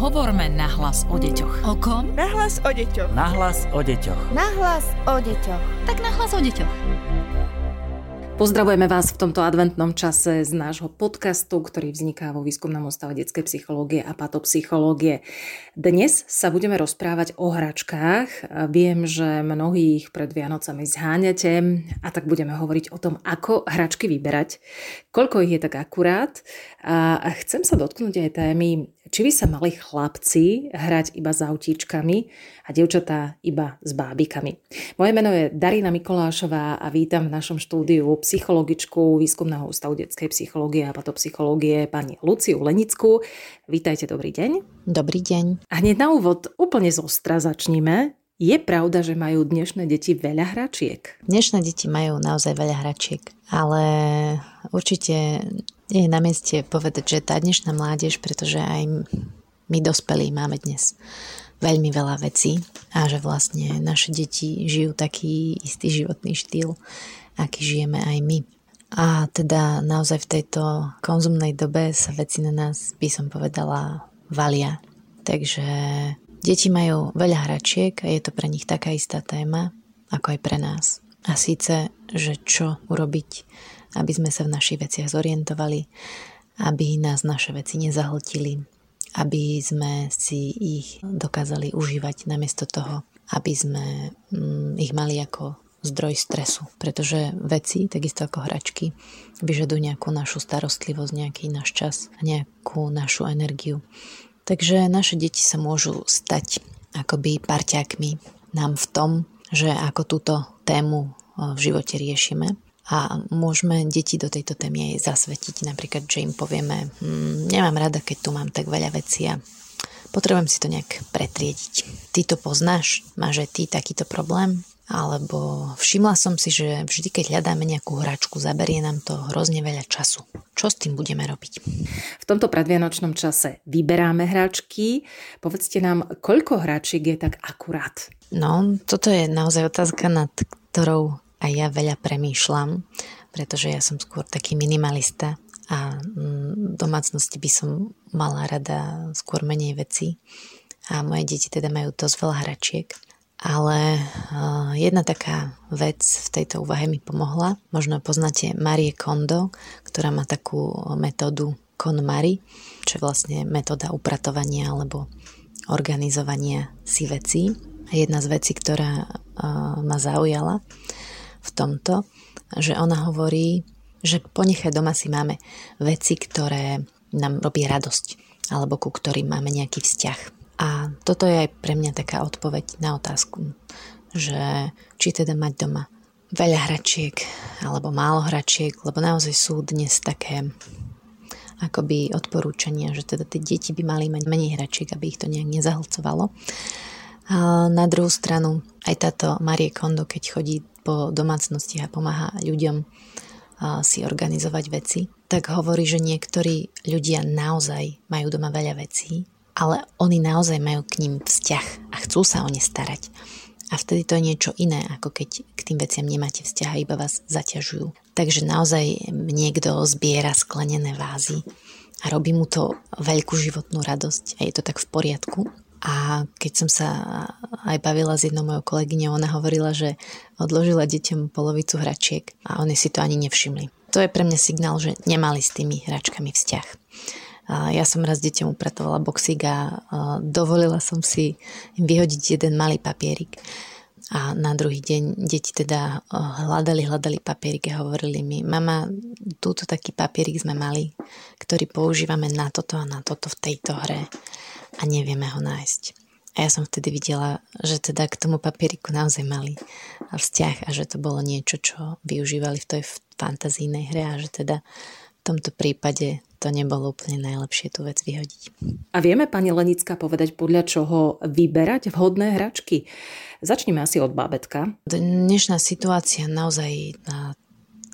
Hovorme nahlas o deťoch. O kom? Nahlas o deťoch. Nahlas o deťoch. Nahlas o deťoch. Tak nahlas o deťoch. Pozdravujeme vás v tomto adventnom čase z nášho podcastu, ktorý vzniká vo Výskumnom ústave detskej psychológie a patopsychológie. Dnes sa budeme rozprávať o hračkách. Viem, že mnohí ich pred Vianocami zháňate a tak budeme hovoriť o tom, ako hračky vyberať, koľko ich je tak akurát. A chcem sa dotknúť aj témy či by sa mali chlapci hrať iba s autíčkami a dievčatá iba s bábikami? Moje meno je Darina Mikolášová a vítam v našom štúdiu psychologičku Výskumného ústavu detskej psychológie a patopsychológie pani Luciu Lenickú. Vítajte, dobrý deň. Dobrý deň. A hneď na úvod úplne z ostra začníme. Je pravda, že majú dnešné deti veľa hračiek? Dnešné deti majú naozaj veľa hračiek, ale určite je na mieste povedať, že tá dnešná mládež, pretože aj my dospelí máme dnes veľmi veľa vecí a že vlastne naše deti žijú taký istý životný štýl, aký žijeme aj my. A teda naozaj v tejto konzumnej dobe sa veci na nás, by som povedala, valia. Takže deti majú veľa hračiek a je to pre nich taká istá téma, ako aj pre nás. A síce, že čo urobiť aby sme sa v našich veciach zorientovali, aby nás naše veci nezahltili, aby sme si ich dokázali užívať namiesto toho, aby sme mm, ich mali ako zdroj stresu, pretože veci, takisto ako hračky, vyžadujú nejakú našu starostlivosť, nejaký náš čas nejakú našu energiu. Takže naše deti sa môžu stať akoby parťákmi nám v tom, že ako túto tému v živote riešime a môžeme deti do tejto témy aj zasvetiť. Napríklad, že im povieme, hm, nemám rada, keď tu mám tak veľa vecí a potrebujem si to nejak pretriediť. Ty to poznáš? Máš aj ty takýto problém? Alebo všimla som si, že vždy, keď hľadáme nejakú hračku, zaberie nám to hrozne veľa času. Čo s tým budeme robiť? V tomto predvianočnom čase vyberáme hračky. Povedzte nám, koľko hračiek je tak akurát? No, toto je naozaj otázka, nad ktorou a ja veľa premýšľam, pretože ja som skôr taký minimalista a v mm, domácnosti by som mala rada skôr menej veci a moje deti teda majú dosť veľa hračiek. Ale jedna taká vec v tejto úvahe mi pomohla. Možno poznáte Marie Kondo, ktorá má takú metódu KonMari, čo je vlastne metóda upratovania alebo organizovania si vecí. A jedna z vecí, ktorá ma zaujala, v tomto, že ona hovorí, že ponechaj doma si máme veci, ktoré nám robí radosť alebo ku ktorým máme nejaký vzťah. A toto je aj pre mňa taká odpoveď na otázku, že či teda mať doma veľa hračiek alebo málo hračiek, lebo naozaj sú dnes také akoby odporúčania, že teda tie deti by mali mať menej hračiek, aby ich to nejak nezahlcovalo. A na druhú stranu aj táto Marie Kondo, keď chodí po domácnosti a pomáha ľuďom si organizovať veci, tak hovorí, že niektorí ľudia naozaj majú doma veľa vecí, ale oni naozaj majú k ním vzťah a chcú sa o ne starať. A vtedy to je niečo iné, ako keď k tým veciam nemáte vzťah a iba vás zaťažujú. Takže naozaj niekto zbiera sklenené vázy a robí mu to veľkú životnú radosť a je to tak v poriadku. A keď som sa aj bavila s jednou mojou kolegyňou, ona hovorila, že odložila deťom polovicu hračiek a oni si to ani nevšimli. To je pre mňa signál, že nemali s tými hračkami vzťah. Ja som raz deťom upratovala boxík a dovolila som si im vyhodiť jeden malý papierik. A na druhý deň deti teda hľadali, hľadali papierik a hovorili mi, mama, túto taký papierik sme mali, ktorý používame na toto a na toto v tejto hre a nevieme ho nájsť. A ja som vtedy videla, že teda k tomu papieriku naozaj mali vzťah a že to bolo niečo, čo využívali v tej fantazijnej hre a že teda v tomto prípade to nebolo úplne najlepšie tú vec vyhodiť. A vieme, pani Lenická, povedať podľa čoho vyberať vhodné hračky? Začneme asi od bábetka. Dnešná situácia naozaj na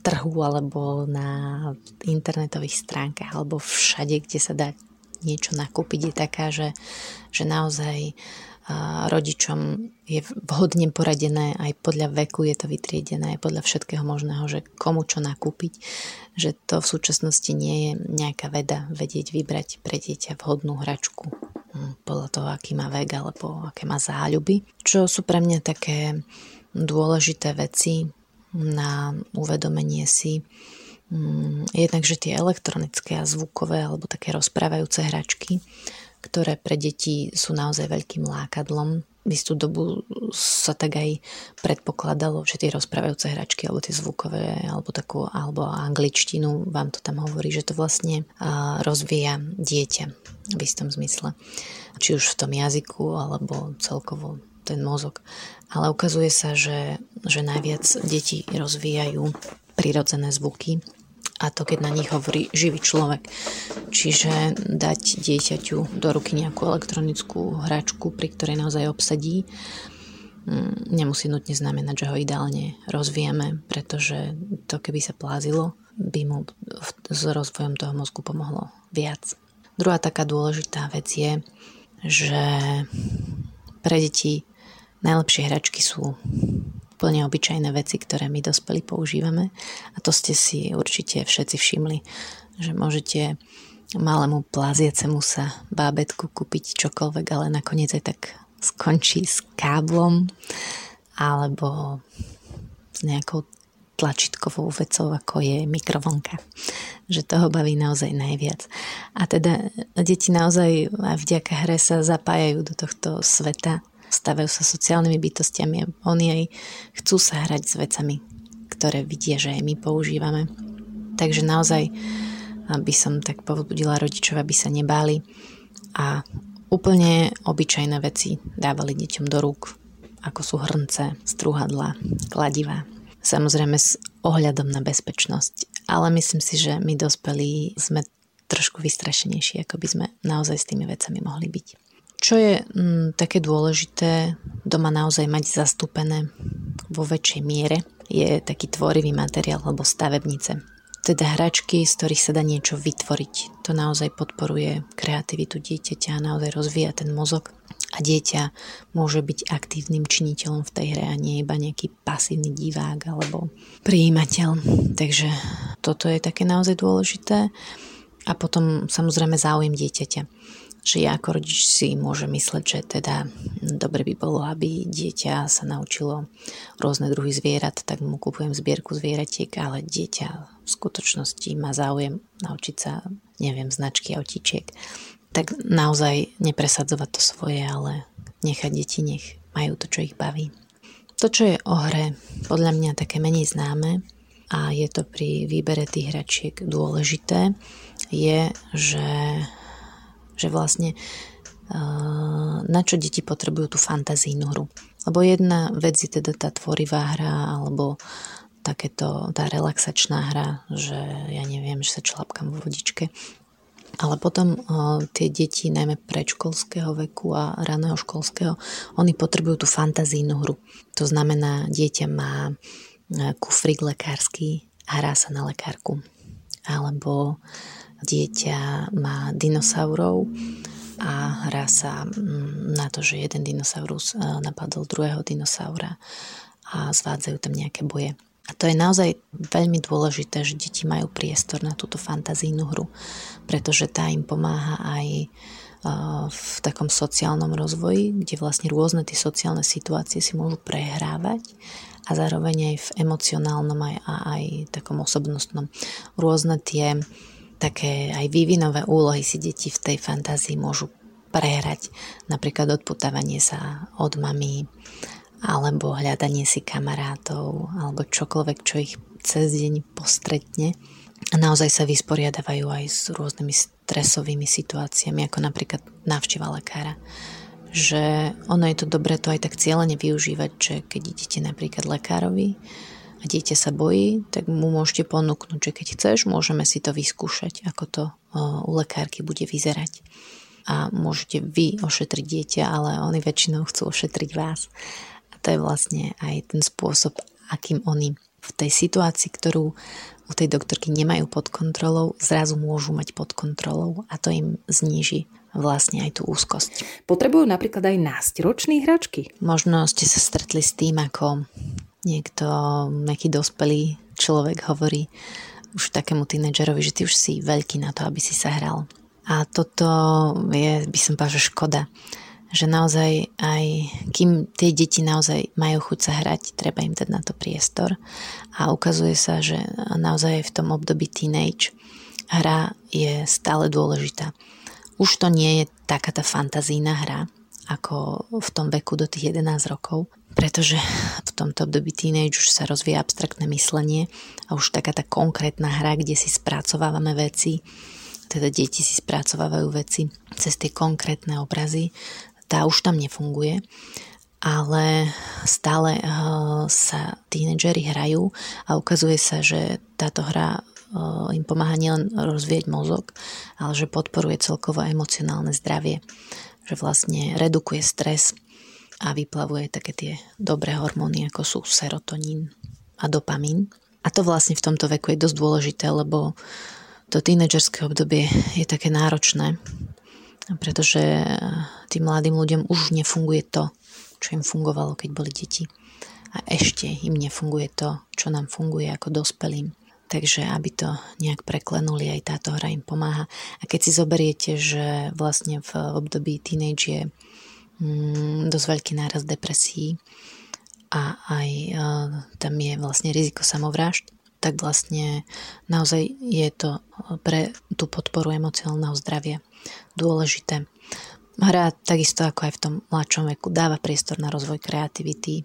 trhu alebo na internetových stránkach alebo všade, kde sa dá niečo nakúpiť, je taká, že, že naozaj rodičom je vhodne poradené, aj podľa veku je to vytriedené, aj podľa všetkého možného, že komu čo nakúpiť, že to v súčasnosti nie je nejaká veda vedieť vybrať pre dieťa vhodnú hračku hm, podľa toho, aký má vek alebo aké má záľuby. Čo sú pre mňa také dôležité veci na uvedomenie si hm, jednak, že tie elektronické a zvukové alebo také rozprávajúce hračky, ktoré pre deti sú naozaj veľkým lákadlom, v istú dobu sa tak aj predpokladalo, že tie rozprávajúce hračky alebo tie zvukové alebo takú alebo angličtinu vám to tam hovorí, že to vlastne rozvíja dieťa v istom zmysle. Či už v tom jazyku alebo celkovo ten mozog. Ale ukazuje sa, že, že najviac deti rozvíjajú prirodzené zvuky a to keď na nich hovorí živý človek. Čiže dať dieťaťu do ruky nejakú elektronickú hračku, pri ktorej naozaj obsadí, mm, nemusí nutne znamenať, že ho ideálne rozvíjame, pretože to keby sa plázilo, by mu s rozvojom toho mozgu pomohlo viac. Druhá taká dôležitá vec je, že pre deti najlepšie hračky sú úplne obyčajné veci, ktoré my dospelí používame. A to ste si určite všetci všimli, že môžete malému plaziacemu sa bábetku kúpiť čokoľvek, ale nakoniec aj tak skončí s káblom alebo s nejakou tlačítkovou vecou, ako je mikrovlnka. Že toho baví naozaj najviac. A teda deti naozaj aj vďaka hre sa zapájajú do tohto sveta stavajú sa sociálnymi bytostiami a oni aj chcú sa hrať s vecami, ktoré vidia, že aj my používame. Takže naozaj by som tak povzbudila rodičov, aby sa nebáli a úplne obyčajné veci dávali deťom do rúk, ako sú hrnce, strúhadla, kladiva. Samozrejme s ohľadom na bezpečnosť, ale myslím si, že my dospelí sme trošku vystrašenejší, ako by sme naozaj s tými vecami mohli byť. Čo je mm, také dôležité doma naozaj mať zastúpené vo väčšej miere, je taký tvorivý materiál alebo stavebnice. Teda hračky, z ktorých sa dá niečo vytvoriť. To naozaj podporuje kreativitu dieťaťa naozaj rozvíja ten mozog. A dieťa môže byť aktívnym činiteľom v tej hre a nie iba nejaký pasívny divák alebo prijímateľ. Takže toto je také naozaj dôležité. A potom samozrejme záujem dieťaťa že ja ako rodič si môžem mysleť, že teda dobre by bolo, aby dieťa sa naučilo rôzne druhy zvierat, tak mu kúpujem zbierku zvieratiek, ale dieťa v skutočnosti má záujem naučiť sa, neviem, značky autíčiek. Tak naozaj nepresadzovať to svoje, ale nechať deti, nech majú to, čo ich baví. To, čo je o hre, podľa mňa také menej známe a je to pri výbere tých hračiek dôležité, je, že že vlastne na čo deti potrebujú tú fantazijnú hru. Lebo jedna vec je teda tá tvorivá hra alebo takéto, tá relaxačná hra, že ja neviem, že sa člapkám vo vodičke. Ale potom uh, tie deti, najmä predškolského veku a raného školského, oni potrebujú tú fantazijnú hru. To znamená, dieťa má kufrik lekársky a hrá sa na lekárku. Alebo dieťa má dinosaurov a hrá sa mm, na to, že jeden dinosaurus e, napadol druhého dinosaura a zvádzajú tam nejaké boje. A to je naozaj veľmi dôležité, že deti majú priestor na túto fantazijnú hru, pretože tá im pomáha aj e, v takom sociálnom rozvoji, kde vlastne rôzne tie sociálne situácie si môžu prehrávať a zároveň aj v emocionálnom aj, aj takom osobnostnom. Rôzne tie také aj vývinové úlohy si deti v tej fantázii môžu prehrať. Napríklad odputávanie sa od mami, alebo hľadanie si kamarátov, alebo čokoľvek, čo ich cez deň postretne. A naozaj sa vysporiadavajú aj s rôznymi stresovými situáciami, ako napríklad návšteva lekára. Že ono je to dobré to aj tak cieľene využívať, že keď idete napríklad lekárovi, dieťa sa bojí, tak mu môžete ponúknuť, že keď chceš, môžeme si to vyskúšať, ako to u lekárky bude vyzerať. A môžete vy ošetriť dieťa, ale oni väčšinou chcú ošetriť vás. A to je vlastne aj ten spôsob, akým oni v tej situácii, ktorú u tej doktorky nemajú pod kontrolou, zrazu môžu mať pod kontrolou a to im zníži vlastne aj tú úzkosť. Potrebujú napríklad aj nástročné hračky? Možno ste sa stretli s tým, ako niekto, nejaký dospelý človek hovorí už takému tínedžerovi, že ty už si veľký na to, aby si sa hral. A toto je, by som povedal, že škoda že naozaj aj kým tie deti naozaj majú chuť sa hrať, treba im dať na to priestor a ukazuje sa, že naozaj v tom období teenage hra je stále dôležitá. Už to nie je taká tá fantazína hra, ako v tom veku do tých 11 rokov, pretože v tomto období teenage už sa rozvíja abstraktné myslenie a už taká tá konkrétna hra, kde si spracovávame veci, teda deti si spracovávajú veci cez tie konkrétne obrazy, tá už tam nefunguje, ale stále uh, sa tínedžeri hrajú a ukazuje sa, že táto hra uh, im pomáha nielen rozvieť mozog, ale že podporuje celkovo emocionálne zdravie, že vlastne redukuje stres a vyplavuje také tie dobré hormóny, ako sú serotonín a dopamín. A to vlastne v tomto veku je dosť dôležité, lebo to tínedžerské obdobie je také náročné pretože tým mladým ľuďom už nefunguje to, čo im fungovalo, keď boli deti. A ešte im nefunguje to, čo nám funguje ako dospelým. Takže aby to nejak preklenuli, aj táto hra im pomáha. A keď si zoberiete, že vlastne v období teenage je mm, dosť veľký náraz depresí a aj uh, tam je vlastne riziko samovrážd, tak vlastne naozaj je to pre tú podporu emocionálneho zdravia dôležité. Hra takisto ako aj v tom mladšom veku dáva priestor na rozvoj kreativity,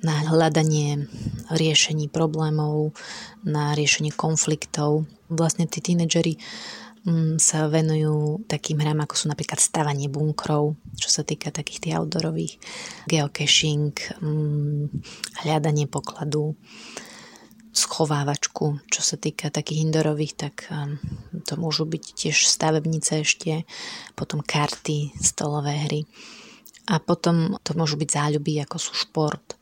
na hľadanie riešení problémov, na riešenie konfliktov. Vlastne tí tínedžeri sa venujú takým hrám, ako sú napríklad stavanie bunkrov, čo sa týka takých tých outdoorových, geocaching, mm, hľadanie pokladu, schovávačku. Čo sa týka takých indorových, tak um, to môžu byť tiež stavebnice ešte, potom karty, stolové hry. A potom to môžu byť záľuby, ako sú šport,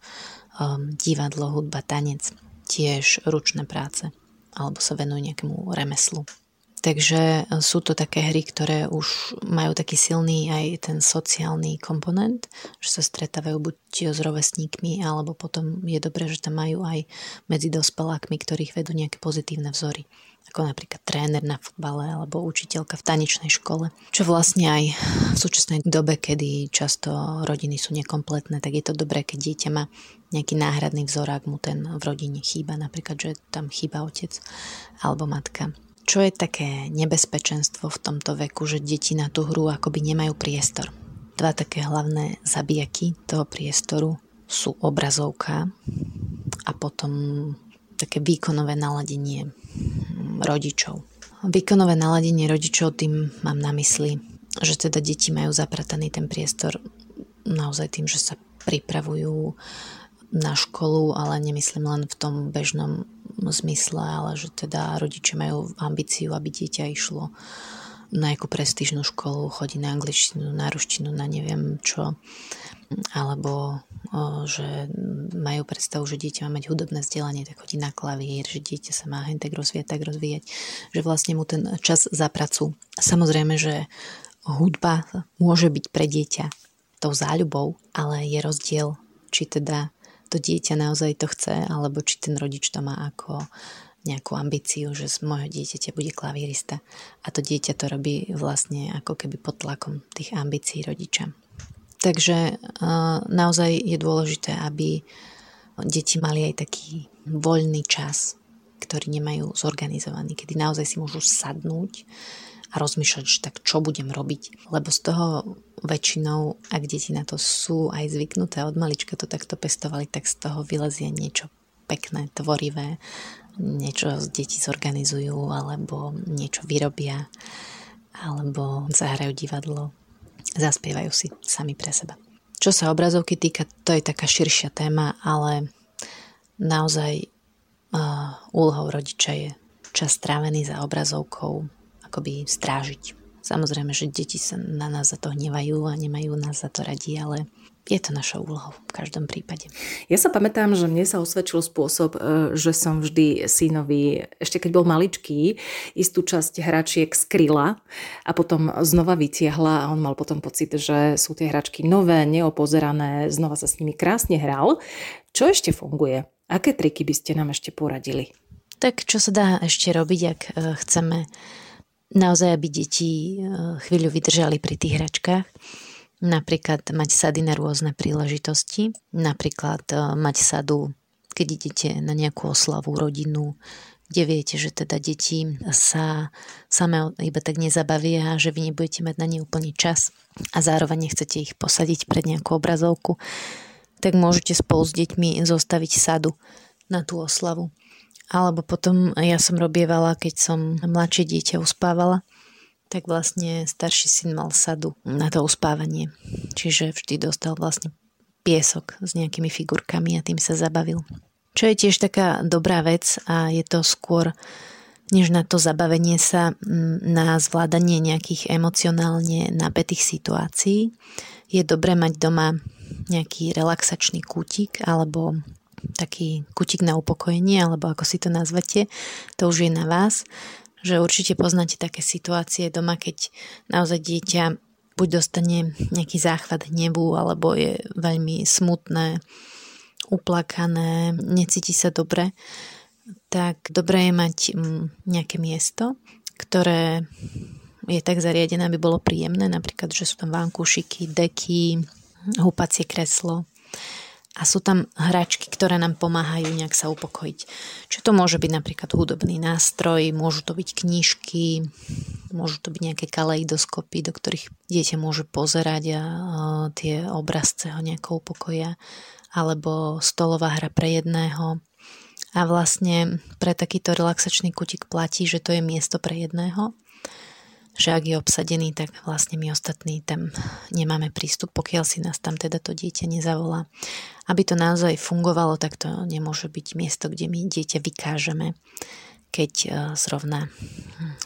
um, divadlo, hudba, tanec, tiež ručné práce, alebo sa venujú nejakému remeslu. Takže e, sú to také hry, ktoré už majú taký silný aj ten sociálny komponent, že sa stretávajú buď s rovesníkmi, alebo potom je dobré, že tam majú aj medzi dospelákmi, ktorých vedú nejaké pozitívne vzory ako napríklad tréner na futbale alebo učiteľka v tanečnej škole. Čo vlastne aj v súčasnej dobe, kedy často rodiny sú nekompletné, tak je to dobré, keď dieťa má nejaký náhradný vzor, ak mu ten v rodine chýba, napríklad, že tam chýba otec alebo matka. Čo je také nebezpečenstvo v tomto veku, že deti na tú hru akoby nemajú priestor? Dva také hlavné zabijaky toho priestoru sú obrazovka a potom také výkonové naladenie rodičov. Výkonové naladenie rodičov tým mám na mysli, že teda deti majú zaprataný ten priestor naozaj tým, že sa pripravujú na školu, ale nemyslím len v tom bežnom zmysle, ale že teda rodiče majú ambíciu, aby dieťa išlo na nejakú prestížnú školu, chodí na angličtinu, na ruštinu, na neviem čo, alebo o, že majú predstavu, že dieťa má mať hudobné vzdelanie, tak chodí na klavír, že dieťa sa má hen tak rozvíjať, tak rozvíjať, že vlastne mu ten čas za pracu. Samozrejme, že hudba môže byť pre dieťa tou záľubou, ale je rozdiel, či teda to dieťa naozaj to chce, alebo či ten rodič to má ako nejakú ambíciu, že z môjho dieťaťa bude klavírista. A to dieťa to robí vlastne ako keby pod tlakom tých ambícií rodiča. Takže naozaj je dôležité, aby deti mali aj taký voľný čas, ktorý nemajú zorganizovaný, kedy naozaj si môžu sadnúť a rozmýšľať, že tak čo budem robiť. Lebo z toho väčšinou, ak deti na to sú aj zvyknuté od malička to takto pestovali, tak z toho vylezie niečo pekné, tvorivé, niečo deti zorganizujú, alebo niečo vyrobia, alebo zahrajú divadlo, zaspievajú si sami pre seba. Čo sa obrazovky týka, to je taká širšia téma, ale naozaj uh, úlohou rodiča je čas strávený za obrazovkou, akoby strážiť. Samozrejme, že deti sa na nás za to hnevajú a nemajú nás za to radi, ale je to našou úlohou v každom prípade. Ja sa pamätám, že mne sa osvedčil spôsob, e, že som vždy synovi, ešte keď bol maličký, istú časť hračiek skryla a potom znova vytiahla a on mal potom pocit, že sú tie hračky nové, neopozerané, znova sa s nimi krásne hral. Čo ešte funguje? Aké triky by ste nám ešte poradili? Tak čo sa dá ešte robiť, ak e, chceme naozaj, aby deti e, chvíľu vydržali pri tých hračkách. Napríklad mať sady na rôzne príležitosti. Napríklad e, mať sadu, keď idete na nejakú oslavu, rodinu, kde viete, že teda deti sa same iba tak nezabavia, že vy nebudete mať na ne úplný čas a zároveň nechcete ich posadiť pred nejakú obrazovku, tak môžete spolu s deťmi zostaviť sadu na tú oslavu. Alebo potom ja som robievala, keď som mladšie dieťa uspávala, tak vlastne starší syn mal sadu na to uspávanie. Čiže vždy dostal vlastne piesok s nejakými figurkami a tým sa zabavil. Čo je tiež taká dobrá vec a je to skôr než na to zabavenie sa na zvládanie nejakých emocionálne napätých situácií. Je dobré mať doma nejaký relaxačný kútik alebo taký kutik na upokojenie, alebo ako si to nazvete, to už je na vás, že určite poznáte také situácie doma, keď naozaj dieťa buď dostane nejaký záchvat hnevu, alebo je veľmi smutné, uplakané, necíti sa dobre, tak dobré je mať mm, nejaké miesto, ktoré je tak zariadené, aby bolo príjemné, napríklad, že sú tam vankúšiky, deky, húpacie kreslo, a sú tam hračky, ktoré nám pomáhajú nejak sa upokojiť. Čo to môže byť napríklad hudobný nástroj, môžu to byť knižky, môžu to byť nejaké kaleidoskopy, do ktorých dieťa môže pozerať a tie obrazce ho nejako upokoja, alebo stolová hra pre jedného. A vlastne pre takýto relaxačný kutik platí, že to je miesto pre jedného že ak je obsadený, tak vlastne my ostatní tam nemáme prístup, pokiaľ si nás tam teda to dieťa nezavolá. Aby to naozaj fungovalo, tak to nemôže byť miesto, kde my dieťa vykážeme, keď e, zrovna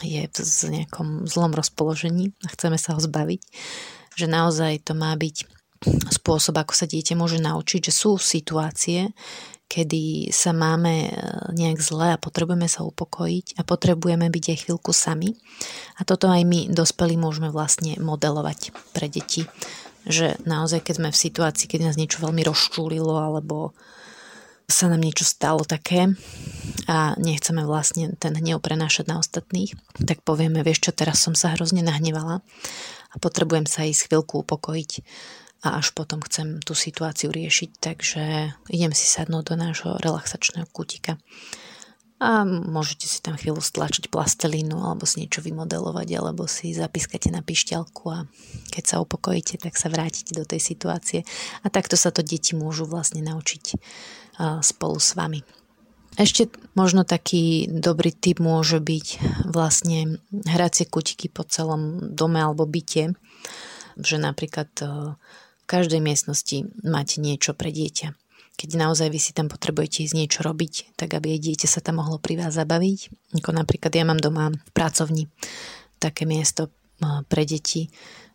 je v nejakom zlom rozpoložení a chceme sa ho zbaviť. Že naozaj to má byť spôsob, ako sa dieťa môže naučiť, že sú situácie, kedy sa máme e, nejak zle a potrebujeme sa upokojiť a potrebujeme byť aj chvíľku sami. A toto aj my, dospelí, môžeme vlastne modelovať pre deti. Že naozaj, keď sme v situácii, keď nás niečo veľmi rozčúlilo alebo sa nám niečo stalo také a nechceme vlastne ten hnev prenášať na ostatných, tak povieme, vieš čo, teraz som sa hrozne nahnevala a potrebujem sa ísť chvíľku upokojiť a až potom chcem tú situáciu riešiť, takže idem si sadnúť do nášho relaxačného kutika. A môžete si tam chvíľu stlačiť plastelínu alebo si niečo vymodelovať alebo si zapískate na pišťalku a keď sa upokojíte, tak sa vrátite do tej situácie. A takto sa to deti môžu vlastne naučiť spolu s vami. Ešte možno taký dobrý tip môže byť vlastne hracie kutiky po celom dome alebo byte, že napríklad každej miestnosti máte niečo pre dieťa. Keď naozaj vy si tam potrebujete ísť niečo robiť, tak aby aj dieťa sa tam mohlo pri vás zabaviť. Ako napríklad ja mám doma v pracovni také miesto pre deti,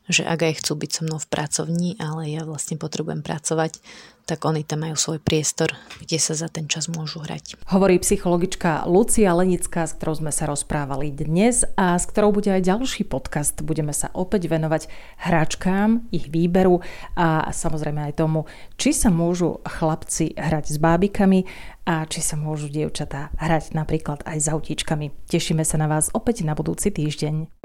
že ak aj chcú byť so mnou v pracovni, ale ja vlastne potrebujem pracovať, tak oni tam majú svoj priestor, kde sa za ten čas môžu hrať. Hovorí psychologička Lucia Lenická, s ktorou sme sa rozprávali dnes a s ktorou bude aj ďalší podcast. Budeme sa opäť venovať hračkám, ich výberu a samozrejme aj tomu, či sa môžu chlapci hrať s bábikami a či sa môžu dievčatá hrať napríklad aj s autíčkami. Tešíme sa na vás opäť na budúci týždeň.